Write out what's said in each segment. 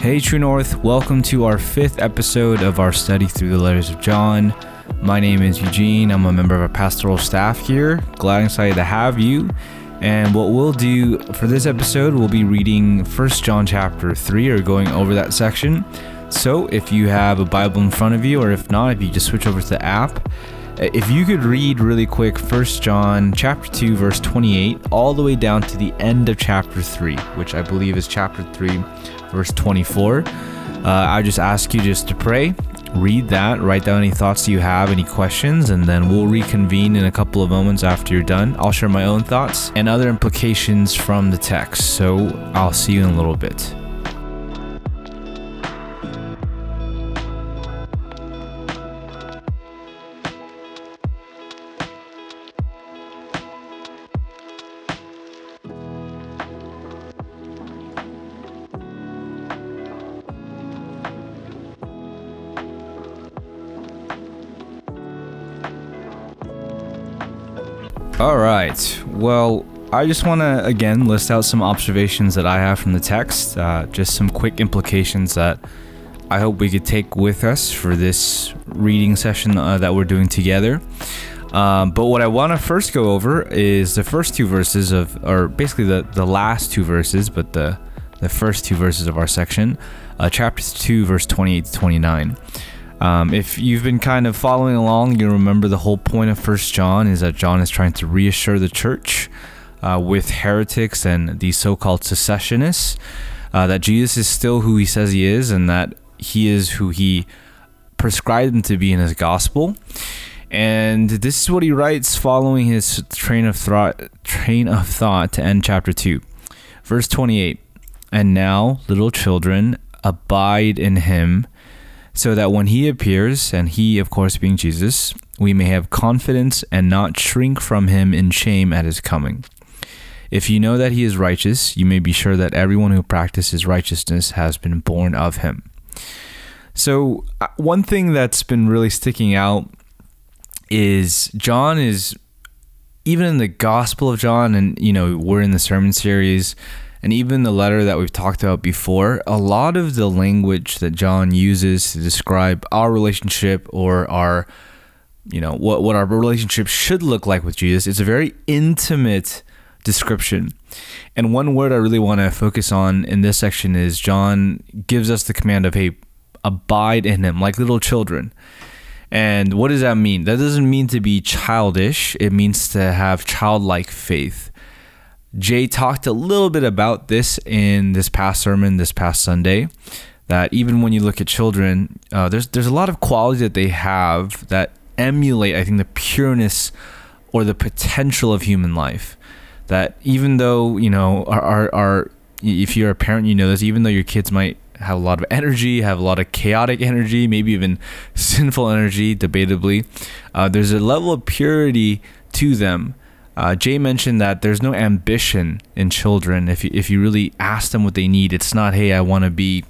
Hey, True North, welcome to our fifth episode of our study through the letters of John. My name is Eugene. I'm a member of our pastoral staff here. Glad and excited to have you. And what we'll do for this episode, we'll be reading 1 John chapter 3 or going over that section. So if you have a Bible in front of you, or if not, if you just switch over to the app, uh, if you could read really quick 1 John chapter 2 verse 28 all the way down to the end of chapter 3, which I believe is chapter 3 verse 24. Uh, I just ask you just to pray, read that, write down any thoughts you have, any questions, and then we'll reconvene in a couple of moments after you're done. I'll share my own thoughts and other implications from the text. So I'll see you in a little bit. I just want to again list out some observations that I have from the text, uh, just some quick implications that I hope we could take with us for this reading session uh, that we're doing together. Um, but what I want to first go over is the first two verses of, or basically the, the last two verses, but the, the first two verses of our section, uh, chapter 2, verse 28 to 29. Um, if you've been kind of following along, you remember the whole point of First John is that John is trying to reassure the church uh, with heretics and these so-called secessionists uh, that Jesus is still who he says he is, and that he is who he prescribed him to be in his gospel. And this is what he writes following his train of thought train of thought to end chapter 2. Verse 28. And now, little children, abide in him so that when he appears, and he, of course, being Jesus, we may have confidence and not shrink from him in shame at his coming. If you know that he is righteous, you may be sure that everyone who practices righteousness has been born of him. So, uh, one thing that's been really sticking out is John is, even in the Gospel of John, and you know, we're in the sermon series, and even the letter that we've talked about before, a lot of the language that John uses to describe our relationship or our you know what what our relationship should look like with Jesus it's a very intimate description. And one word I really want to focus on in this section is John gives us the command of hey abide in him like little children. And what does that mean? That doesn't mean to be childish. It means to have childlike faith. Jay talked a little bit about this in this past sermon, this past Sunday. That even when you look at children, uh, there's there's a lot of qualities that they have that emulate, I think, the pureness or the potential of human life. That even though you know, our, our, our if you're a parent, you know this. Even though your kids might have a lot of energy, have a lot of chaotic energy, maybe even sinful energy, debatably, uh, there's a level of purity to them uh, Jay mentioned that there's no ambition in children. If you, if you really ask them what they need, it's not, hey, I want to be,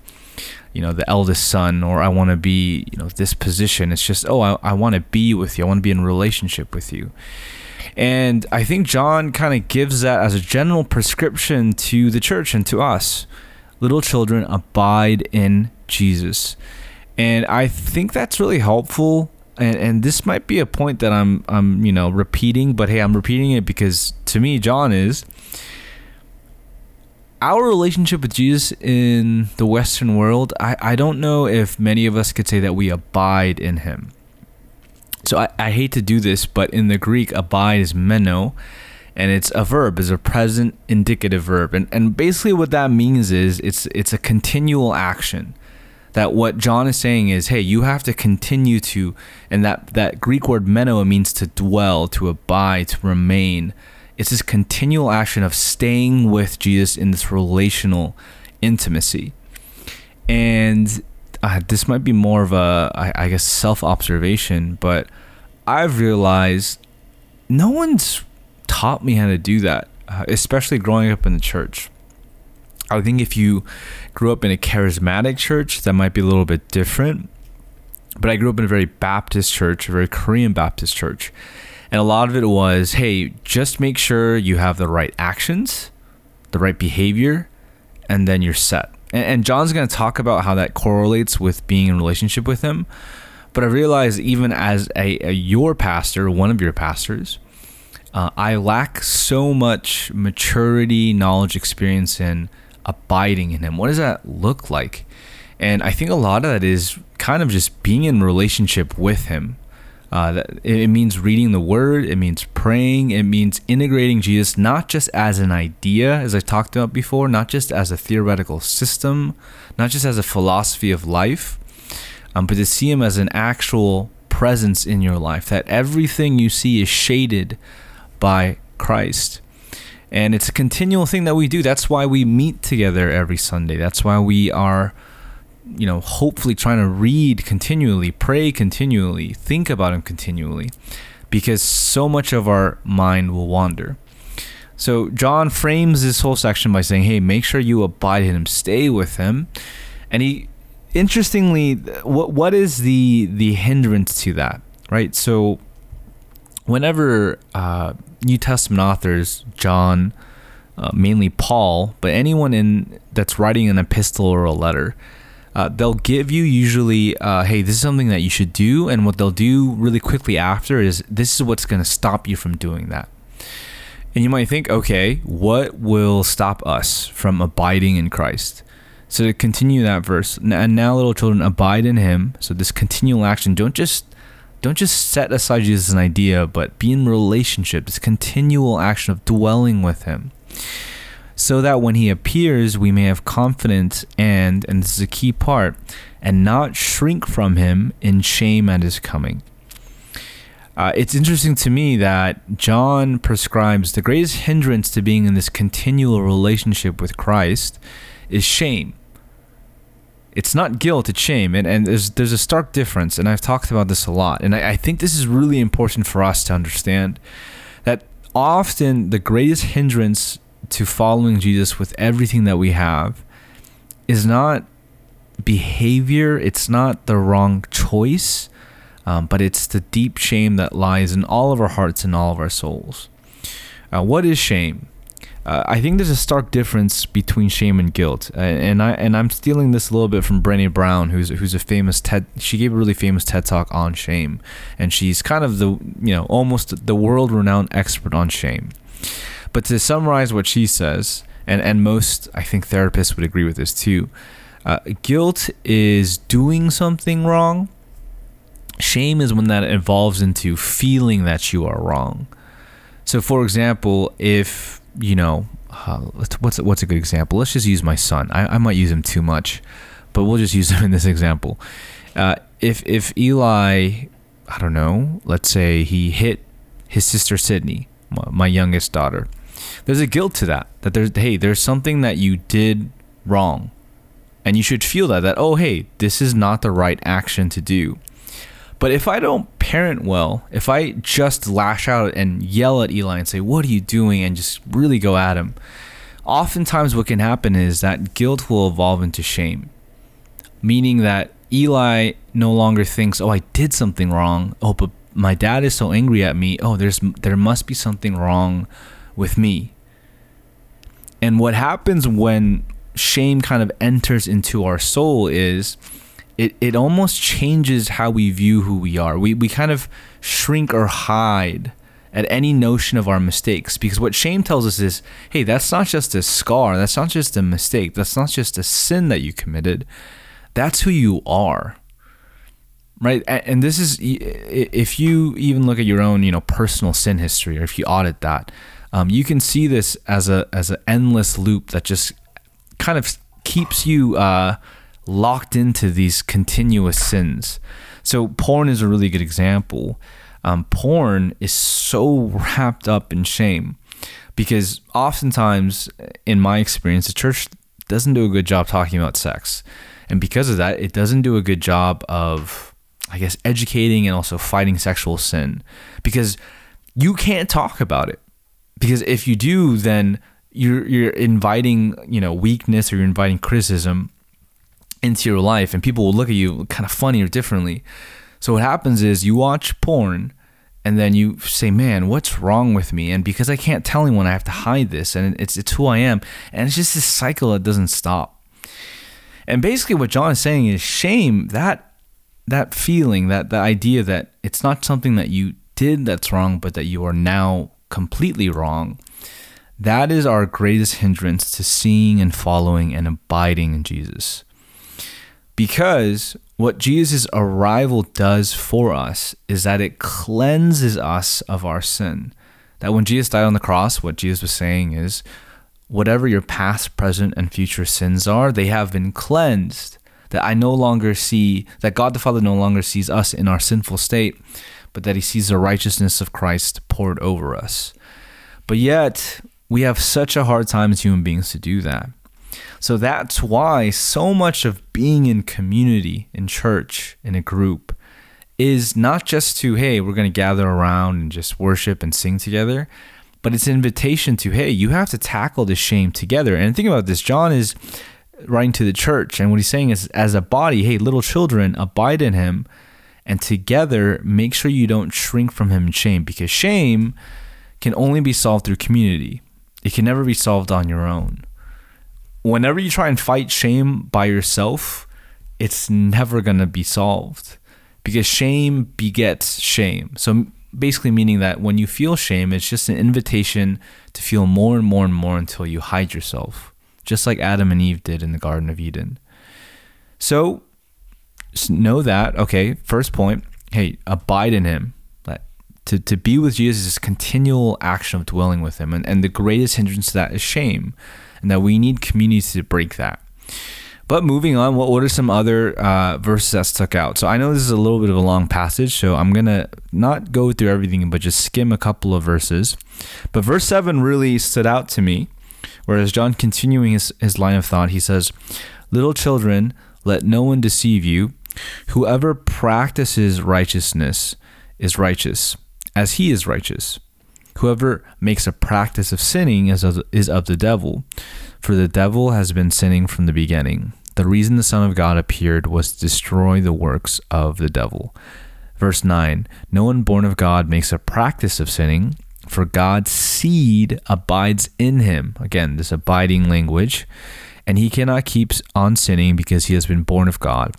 you know, the eldest son or I want to be, you know, this position. It's just, oh, I, I want to be with you. I want to be in relationship with you. And I think John kind of gives that as a general prescription to the church and to us. Little children, abide in Jesus. And I think that's really helpful and and this might be a point that I'm I'm you know repeating, but hey, I'm repeating it because to me, John is our relationship with Jesus in the Western world. I I don't know if many of us could say that we abide in Him. So I, I hate to do this, but in the Greek, abide is meno, and it's a verb, is a present indicative verb, and and basically what that means is it's it's a continual action. That what John is saying is, hey, you have to continue to, and that that Greek word meno means to dwell, to abide, to remain. It's this continual action of staying with Jesus in this relational intimacy, and uh, this might be more of a, I, I guess, self observation, but I've realized no one's taught me how to do that, uh, especially growing up in the church. I think if you grew up in a charismatic church, that might be a little bit different. But I grew up in a very Baptist church, a very Korean Baptist church. And a lot of it was hey, just make sure you have the right actions, the right behavior, and then you're set. And, and John's going to talk about how that correlates with being in relationship with Him. But I realize even as a, a your pastor, one of your pastors, uh, I lack so much maturity, knowledge, experience in abiding in Him. What does that look like? And I think a lot of that is kind of just being in relationship with Him. Uh, it means reading the Word. It means praying. It means integrating Jesus not just as an idea, as I talked about before, not just as a theoretical system, not just as a philosophy of life, um, but to see Him as an actual presence in your life. That everything you see is shaded by Christ. And it's a continual thing that we do. That's why we meet together every Sunday. That's why we are, you know, hopefully trying to read continually, pray continually, think about Him continually, because so much of our mind will wander. So John frames this whole section by saying, "Hey, make sure you abide in Him, stay with Him," and he, interestingly, what what is the the hindrance to that, right? So, whenever uh, New Testament authors, John, uh, mainly Paul, but anyone in that's writing an epistle or a letter, uh, they'll give you usually, uh, hey, this is something that you should do, and what they'll do really quickly after is this is what's going to stop you from doing that. And you might think, okay, what will stop us from abiding in Christ? So to continue that verse, and now little children abide in Him. So this continual action, don't just don't just set aside Jesus as an idea, but be in relationship, this continual action of dwelling with Him. So that when He appears, we may have confidence and, and this is a key part, and not shrink from Him in shame at His coming. Uh, it's interesting to me that John prescribes the greatest hindrance to being in this continual relationship with Christ is shame it's not guilt, it's shame. And, and there's, there's a stark difference. And I've talked about this a lot. And I, I think this is really important for us to understand that often the greatest hindrance to following Jesus with everything that we have is not behavior, it's not the wrong choice, um, but it's the deep shame that lies in all of our hearts and all of our souls. Uh, what is shame? uh, I think there's a stark difference between shame and guilt, uh, and I and I'm stealing this a little bit from Brené Brown, who's who's a famous TED. She gave a really famous TED talk on shame, and she's kind of the you know almost the world renowned expert on shame. But to summarize what she says, and and most I think therapists would agree with this too, uh, guilt is doing something wrong. Shame is when that evolves into feeling that you are wrong. So, for example, if you know, uh, what's what's a good example? Let's just use my son. I, I might use him too much, but we'll just use him in this example. Uh, if if Eli, I don't know, let's say he hit his sister Sydney, my, my youngest daughter, there's a guilt to that. That there's hey, there's something that you did wrong, and you should feel that that oh hey, this is not the right action to do. But if I don't parent well, if I just lash out and yell at Eli and say, What are you doing? and just really go at him, oftentimes what can happen is that guilt will evolve into shame, meaning that Eli no longer thinks, Oh, I did something wrong. Oh, but my dad is so angry at me. Oh, there's there must be something wrong with me. And what happens when shame kind of enters into our soul is it, it almost changes how we view who we are. We, we kind of shrink or hide at any notion of our mistakes because what shame tells us is hey, that's not just a scar, that's not just a mistake, that's not just a sin that you committed, that's who you are. Right, and this is if you even look at your own, you know, personal sin history, or if you audit that, um, you can see this as a as an endless loop that just kind of keeps you uh, locked into these continuous sins. So porn is a really good example. Um, porn is so wrapped up in shame because oftentimes, in my experience, the church doesn't do a good job talking about sex. And because of that, it doesn't do a good job of, I guess, educating and also fighting sexual sin because you can't talk about it. Because if you do, then you're you're inviting, you know, weakness or you're inviting criticism into your life and people will look at you kind of funny or differently. So what happens is you watch porn and then you say, "Man, what's wrong with me?" And because I can't tell anyone, I have to hide this, and it's it's who I am, and it's just this cycle that doesn't stop. And basically what John is saying is shame, that that feeling, that the idea that it's not something that you did that's wrong, but that you are now completely wrong. That is our greatest hindrance to seeing and following and abiding in Jesus. Because what Jesus' arrival does for us is that it cleanses us of our sin. That when Jesus died on the cross, what Jesus was saying is, whatever your past, present, and future sins are, they have been cleansed. That I no longer see, that God the Father no longer sees us in our sinful state, but that he sees the righteousness of Christ poured over us. But yet, we have such a hard time as human beings to do that. So that's why so much of being in community, in church, in a group, is not just to, hey, we're going to gather around and just worship and sing together, but it's an invitation to, hey, you have to tackle this shame together. And think about this John is writing to the church, and what he's saying is, as a body, hey, little children, abide in him, and together make sure you don't shrink from him in shame, because shame can only be solved through community, it can never be solved on your own whenever you try and fight shame by yourself, it's never going to be solved because shame begets shame. So basically, meaning that when you feel shame, it's just an invitation to feel more and more and more until you hide yourself, just like Adam and Eve did in the Garden of Eden. So know that, okay, first point, hey, abide in him. To, to be with Jesus is continual action of dwelling with him. And, and the greatest hindrance to that is shame and that we need communities to break that. But moving on, what, what are some other uh, verses that stuck out? So I know this is a little bit of a long passage, so I'm going to not go through everything, but just skim a couple of verses. But verse 7 really stood out to me, whereas John, continuing his, his line of thought, he says, Little children, let no one deceive you. Whoever practices righteousness is righteous, as he is righteous. Whoever makes a practice of sinning is of, is of the devil, for the devil has been sinning from the beginning. The reason the Son of God appeared was to destroy the works of the devil. Verse 9 No one born of God makes a practice of sinning, for God's seed abides in him. Again, this abiding language. And he cannot keep on sinning because he has been born of God.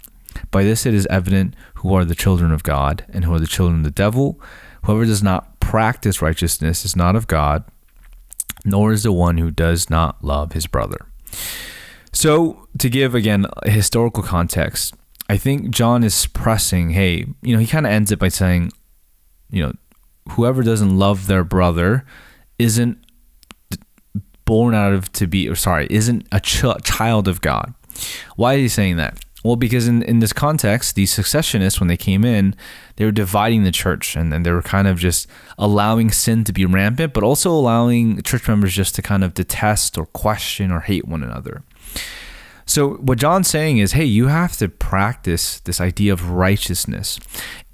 By this it is evident who are the children of God and who are the children of the devil. Whoever does not practice righteousness is not of God, nor is the one who does not love his brother. So, to give again a historical context, I think John is pressing, hey, you know, he kind of ends it by saying, you know, whoever doesn't love their brother isn't born out of to be, or sorry, isn't a ch- child of God. Why is he saying that? Well, because in, in this context, these secessionists, when they came in, they were dividing the church and, and they were kind of just allowing sin to be rampant, but also allowing church members just to kind of detest or question or hate one another. So, what John's saying is, hey, you have to practice this idea of righteousness.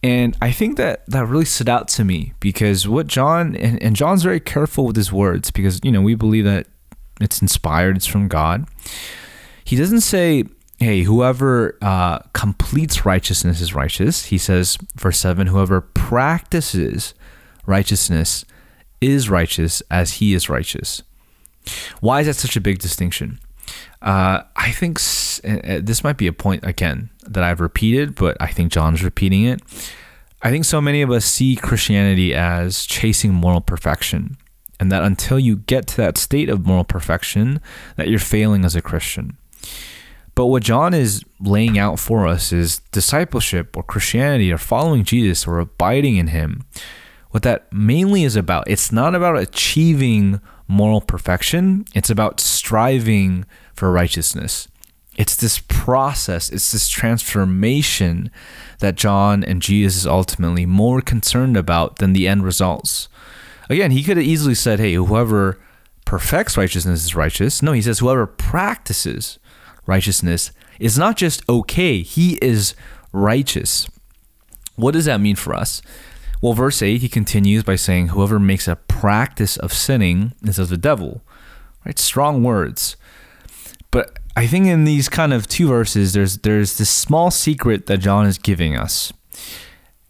And I think that that really stood out to me because what John, and, and John's very careful with his words because, you know, we believe that it's inspired, it's from God. He doesn't say, hey, whoever uh, completes righteousness is righteous. He says, verse 7, whoever practices righteousness is righteous as he is righteous. Why is that such a big distinction? Uh, I think s- this might be a point, again, that I've repeated, but I think John's repeating it. I think so many of us see Christianity as chasing moral perfection, and that until you get to that state of moral perfection, that you're failing as a Christian. But what John is laying out for us is discipleship or Christianity or following Jesus or abiding in him. What that mainly is about, it's not about achieving moral perfection, it's about striving for righteousness. It's this process, it's this transformation that John and Jesus is ultimately more concerned about than the end results. Again, he could have easily said, hey, whoever perfects righteousness is righteous. No, he says, whoever practices righteousness is not just okay, he is righteous. What does that mean for us? Well, verse 8, he continues by saying, Whoever makes a practice of sinning is of the devil. Right? Strong words. But I think in these kind of two verses, there's there's this small secret that John is giving us.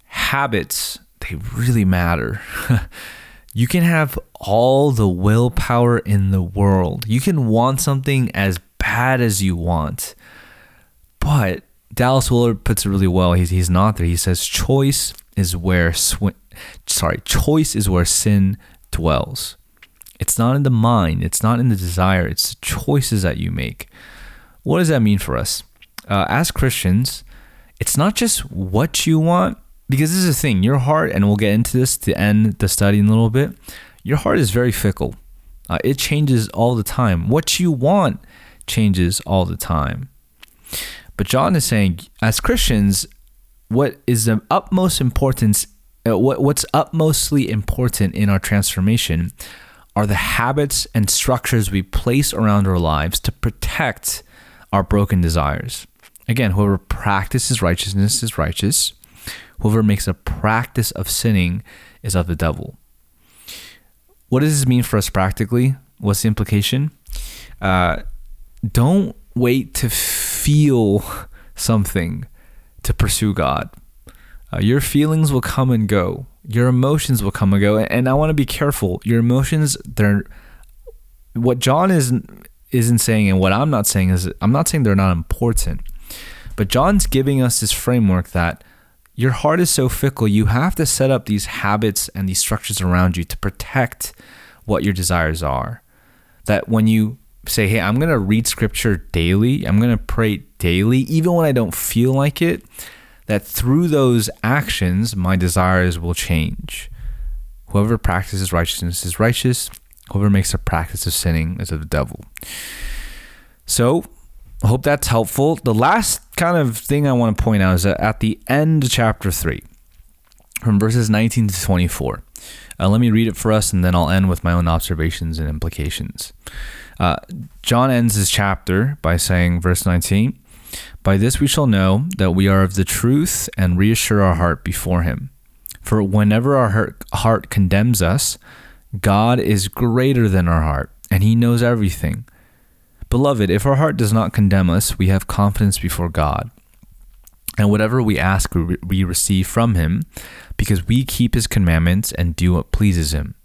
Habits, they really matter. you can have all the willpower in the world. You can want something as bad as you want. but Dallas Willard puts it really well. He's, he's not there. He says, choice is where sw- sorry, choice is where sin dwells. It's not in the mind, it's not in the desire, it's the choices that you make. What does that mean for us? Uh, as Christians, it's not just what you want, because this is the thing your heart, and we'll get into this to end the study in a little bit, your heart is very fickle. Uh, it changes all the time. What you want changes all the time. But John is saying, as Christians, what is the utmost importance, uh, what, what's utmostly important in our transformation are the habits and structures we place around our lives to protect our broken desires. Again, whoever practices righteousness is righteous. Whoever makes a practice of sinning is of the devil. What does this mean for us practically? What's the implication? Uh, don't wait to feel something to pursue God. Uh, your feelings will come and go. Your emotions will come and go. And I want to be careful. Your emotions, they're what John isn't isn't saying, and what I'm not saying is I'm not saying they're not important. But John's giving us this framework that your heart is so fickle, you have to set up these habits and these structures around you to protect what your desires are. That when you say, hey, I'm going to read scripture daily, I'm going to pray daily, even when I don't feel like it, that through those actions, my desires will change. Whoever practices righteousness is righteous, whoever makes a practice of sinning is of the devil. So, I hope that's helpful. The last kind of thing I want to point out is that at the end of chapter 3, from verses 19 to 24, uh, let me read it for us and then I'll end with my own observations and implications. Uh, John ends his chapter by saying, verse 19, By this we shall know that we are of the truth and reassure our heart before him. For whenever our heart, condemns us, God is greater than our heart, and he knows everything. Beloved, if our heart does not condemn us, we have confidence before God. And whatever we ask, we receive from him, because we keep his commandments and do what pleases him.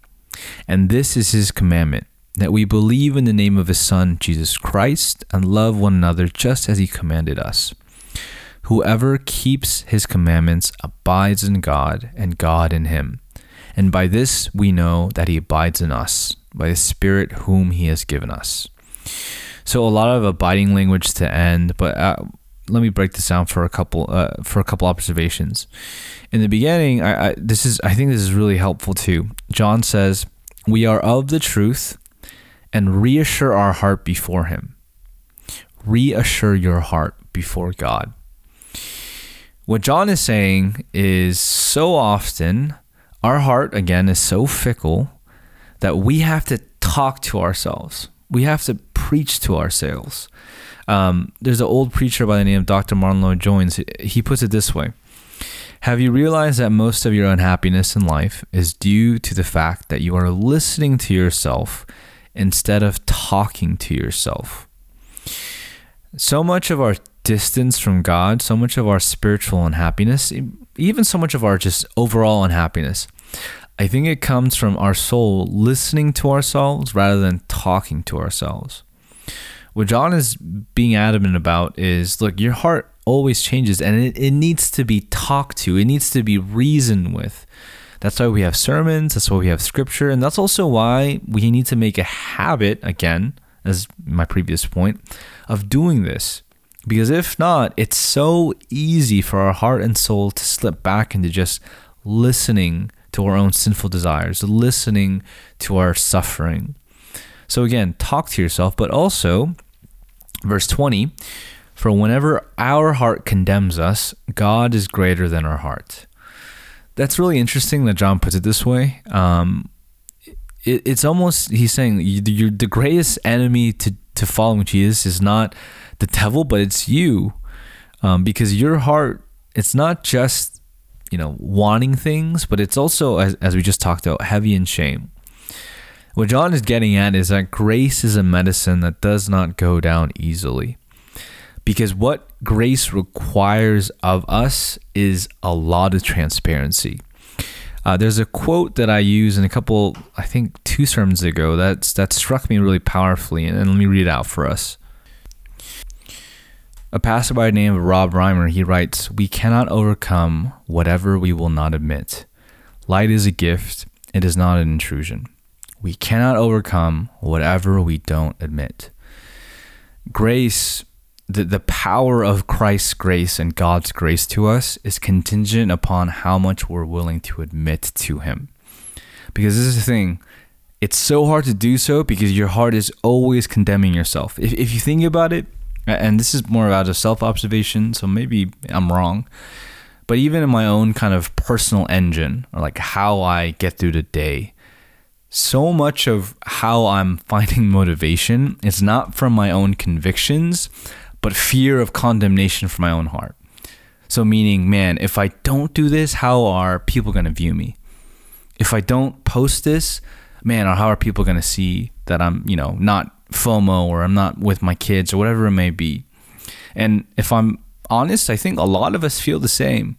And this is his commandment that we believe in the name of his Son, Jesus Christ, and love one another just as he commanded us. Whoever keeps his commandments abides in God, and God in him. And by this we know that he abides in us, by the Spirit whom he has given us. So a lot of abiding language to end, but uh, let me break this down for a couple uh, for a couple observations. In the beginning, I, I this is I think this is really helpful too. John says, "We are of the truth, and reassure our heart before Him. Reassure your heart before God." What John is saying is so often our heart again is so fickle that we have to talk to ourselves. We have to preach to ourselves. Um, there's an old preacher by the name of Dr. Martyn Lloyd-Jones. He puts it this way Have you realized that most of your unhappiness in life is due to the fact that you are listening to yourself instead of talking to yourself? So much of our distance from God, so much of our spiritual unhappiness, even so much of our just overall unhappiness, I think it comes from our soul listening to ourselves rather than talking to ourselves what John is being adamant about is look, your heart always changes and it, it needs to be talked to, it needs to be reasoned with. That's why we have sermons, that's why we have scripture, and that's also why we need to make a habit, again, as my previous point, of doing this. Because if not, it's so easy for our heart and soul to slip back into just listening to our own sinful desires, listening to our suffering. So again, talk to yourself, but also, verse 20, for whenever our heart condemns us, God is greater than our heart. That's really interesting that John puts it this way. Um, it, it's almost, he's saying, you're the greatest enemy to, to following Jesus is not the devil, but it's you. Um, because your heart, it's not just, you know, wanting things, but it's also, as, as we just talked about, heavy in shame. What John is getting at is that grace is a medicine that does not go down easily. Because what grace requires of us is a lot of transparency. Uh, there's a quote that I use in a couple, I think, two sermons ago that's that struck me really powerfully, and, and let me read it out for us. A pastor by the name of Rob Reimer, he writes, We cannot overcome whatever we will not admit. Light is a gift, it is not an intrusion. We cannot overcome whatever we don't admit. Grace, the, the power of Christ's grace and God's grace to us is contingent upon how much we're willing to admit to Him. Because this is the thing, it's so hard to do so because your heart is always condemning yourself. If, if you think about it, and this is more out of self observation, so maybe I'm wrong. But even in my own kind of personal engine, or like how I get through the day, so much of how I'm finding motivation is not from my own convictions, but fear of condemnation from my own heart. So, meaning, man, if I don't do this, how are people going to view me? If I don't post this, man, or how are people going to see that I'm, you know, not FOMO or I'm not with my kids or whatever it may be. And if I'm honest, I think a lot of us feel the same.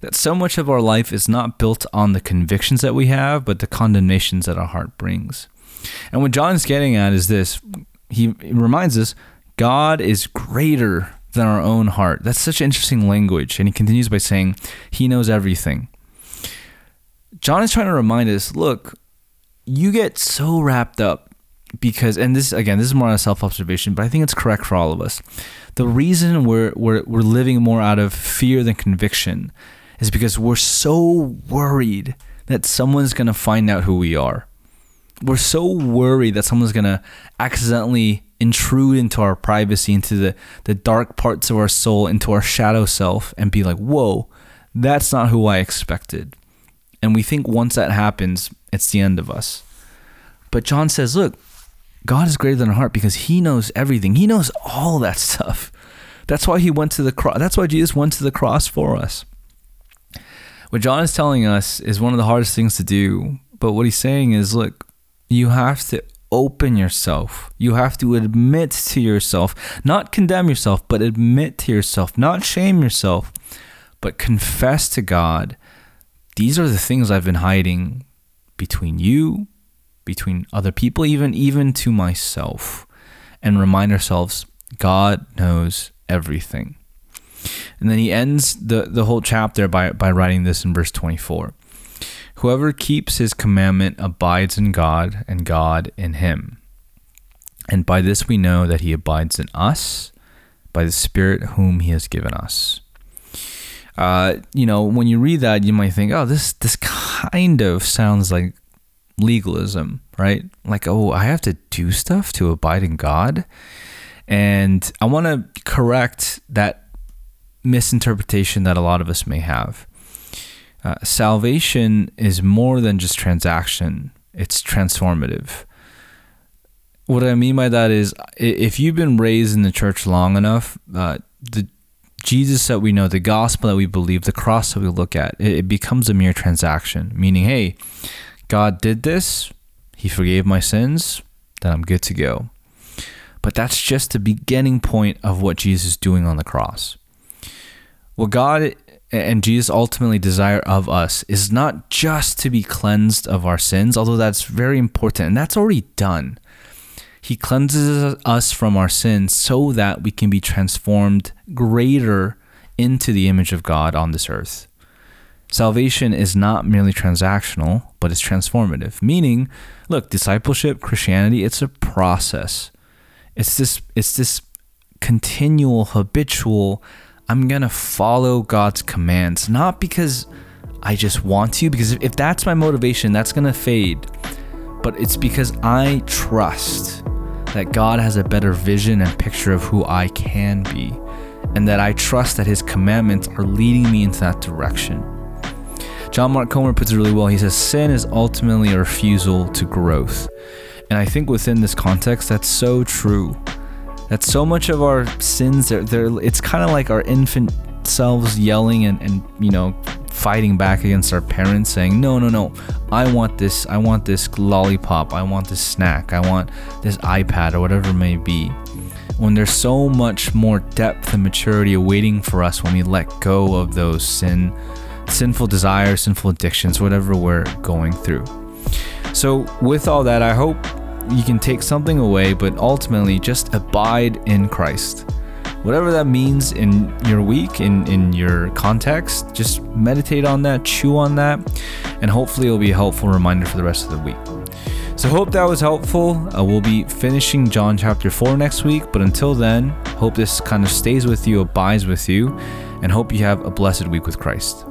That so much of our life is not built on the convictions that we have, but the condemnations that our heart brings. And what John is getting at is this he reminds us God is greater than our own heart. That's such interesting language. And he continues by saying, He knows everything. John is trying to remind us look, you get so wrapped up because and this again this is more on a self-observation but i think it's correct for all of us the reason we're, we're we're living more out of fear than conviction is because we're so worried that someone's going to find out who we are we're so worried that someone's going to accidentally intrude into our privacy into the the dark parts of our soul into our shadow self and be like whoa that's not who i expected and we think once that happens it's the end of us but john says look God is greater than our heart because He knows everything. He knows all that stuff. That's why He went to the cross. That's why Jesus went to the cross for us. What John is telling us is one of the hardest things to do. But what he's saying is look, you have to open yourself. You have to admit to yourself, not condemn yourself, but admit to yourself, not shame yourself, but confess to God. These are the things I've been hiding between you between other people, even even to myself, and remind ourselves God knows everything. And then he ends the, the whole chapter by, by writing this in verse 24. Whoever keeps his commandment abides in God, and God in him. And by this we know that he abides in us, by the Spirit whom he has given us. Uh, you know, when you read that, you might think, oh, this this kind of sounds like legalism, right? Like, oh, I have to do stuff to abide in God. And I want to correct that misinterpretation that a lot of us may have. Uh, salvation is more than just transaction, it's transformative. What I mean by that is, if you've been raised in the church long enough, uh, the Jesus that we know, the gospel that we believe, the cross that we look at, it, it becomes a mere transaction. Meaning, hey, God did this, He forgave my sins, then I'm good to go. But that's just the beginning point of what Jesus is doing on the cross. What God and Jesus ultimately desire of us is not just to be cleansed of our sins, although that's very important, and that's already done. He cleanses us from our sins so that we can be transformed greater into the image of God on this earth. Salvation is not merely transactional, but it's transformative. Meaning, look, discipleship, Christianity, it's a process. It's this it's this continual habitual I'm going to follow God's commands, not because I just want to because if that's my motivation, that's going to fade. But it's because I trust that God has a better vision and picture of who I can be, and that I trust that His commandments are leading me into that direction. John Mark Comer puts it really well. He says, Sin is ultimately a refusal to growth. And I think within this context, that's so true. That so much of our sins, they're it's kind of like our infant selves yelling and, and, you know, fighting back against our parents, saying, No, no, no, I want this, I want this lollipop, I want this snack, I want this iPad, or whatever it may be. When there's so much more depth and maturity awaiting for us when we let go of those sin sinful desires, sinful addictions, whatever we're going through. So, with all that, I hope you can take something away, but ultimately just abide in Christ. whatever that means in your week, in, in your context, just meditate on that, chew on that, and hopefully it'll be a helpful reminder for the rest of the week. So, hope that was helpful. Uh, we'll be finishing John chapter 4 next week, but until then, hope this kind of stays with you, abides with you, and hope you have a blessed week with Christ.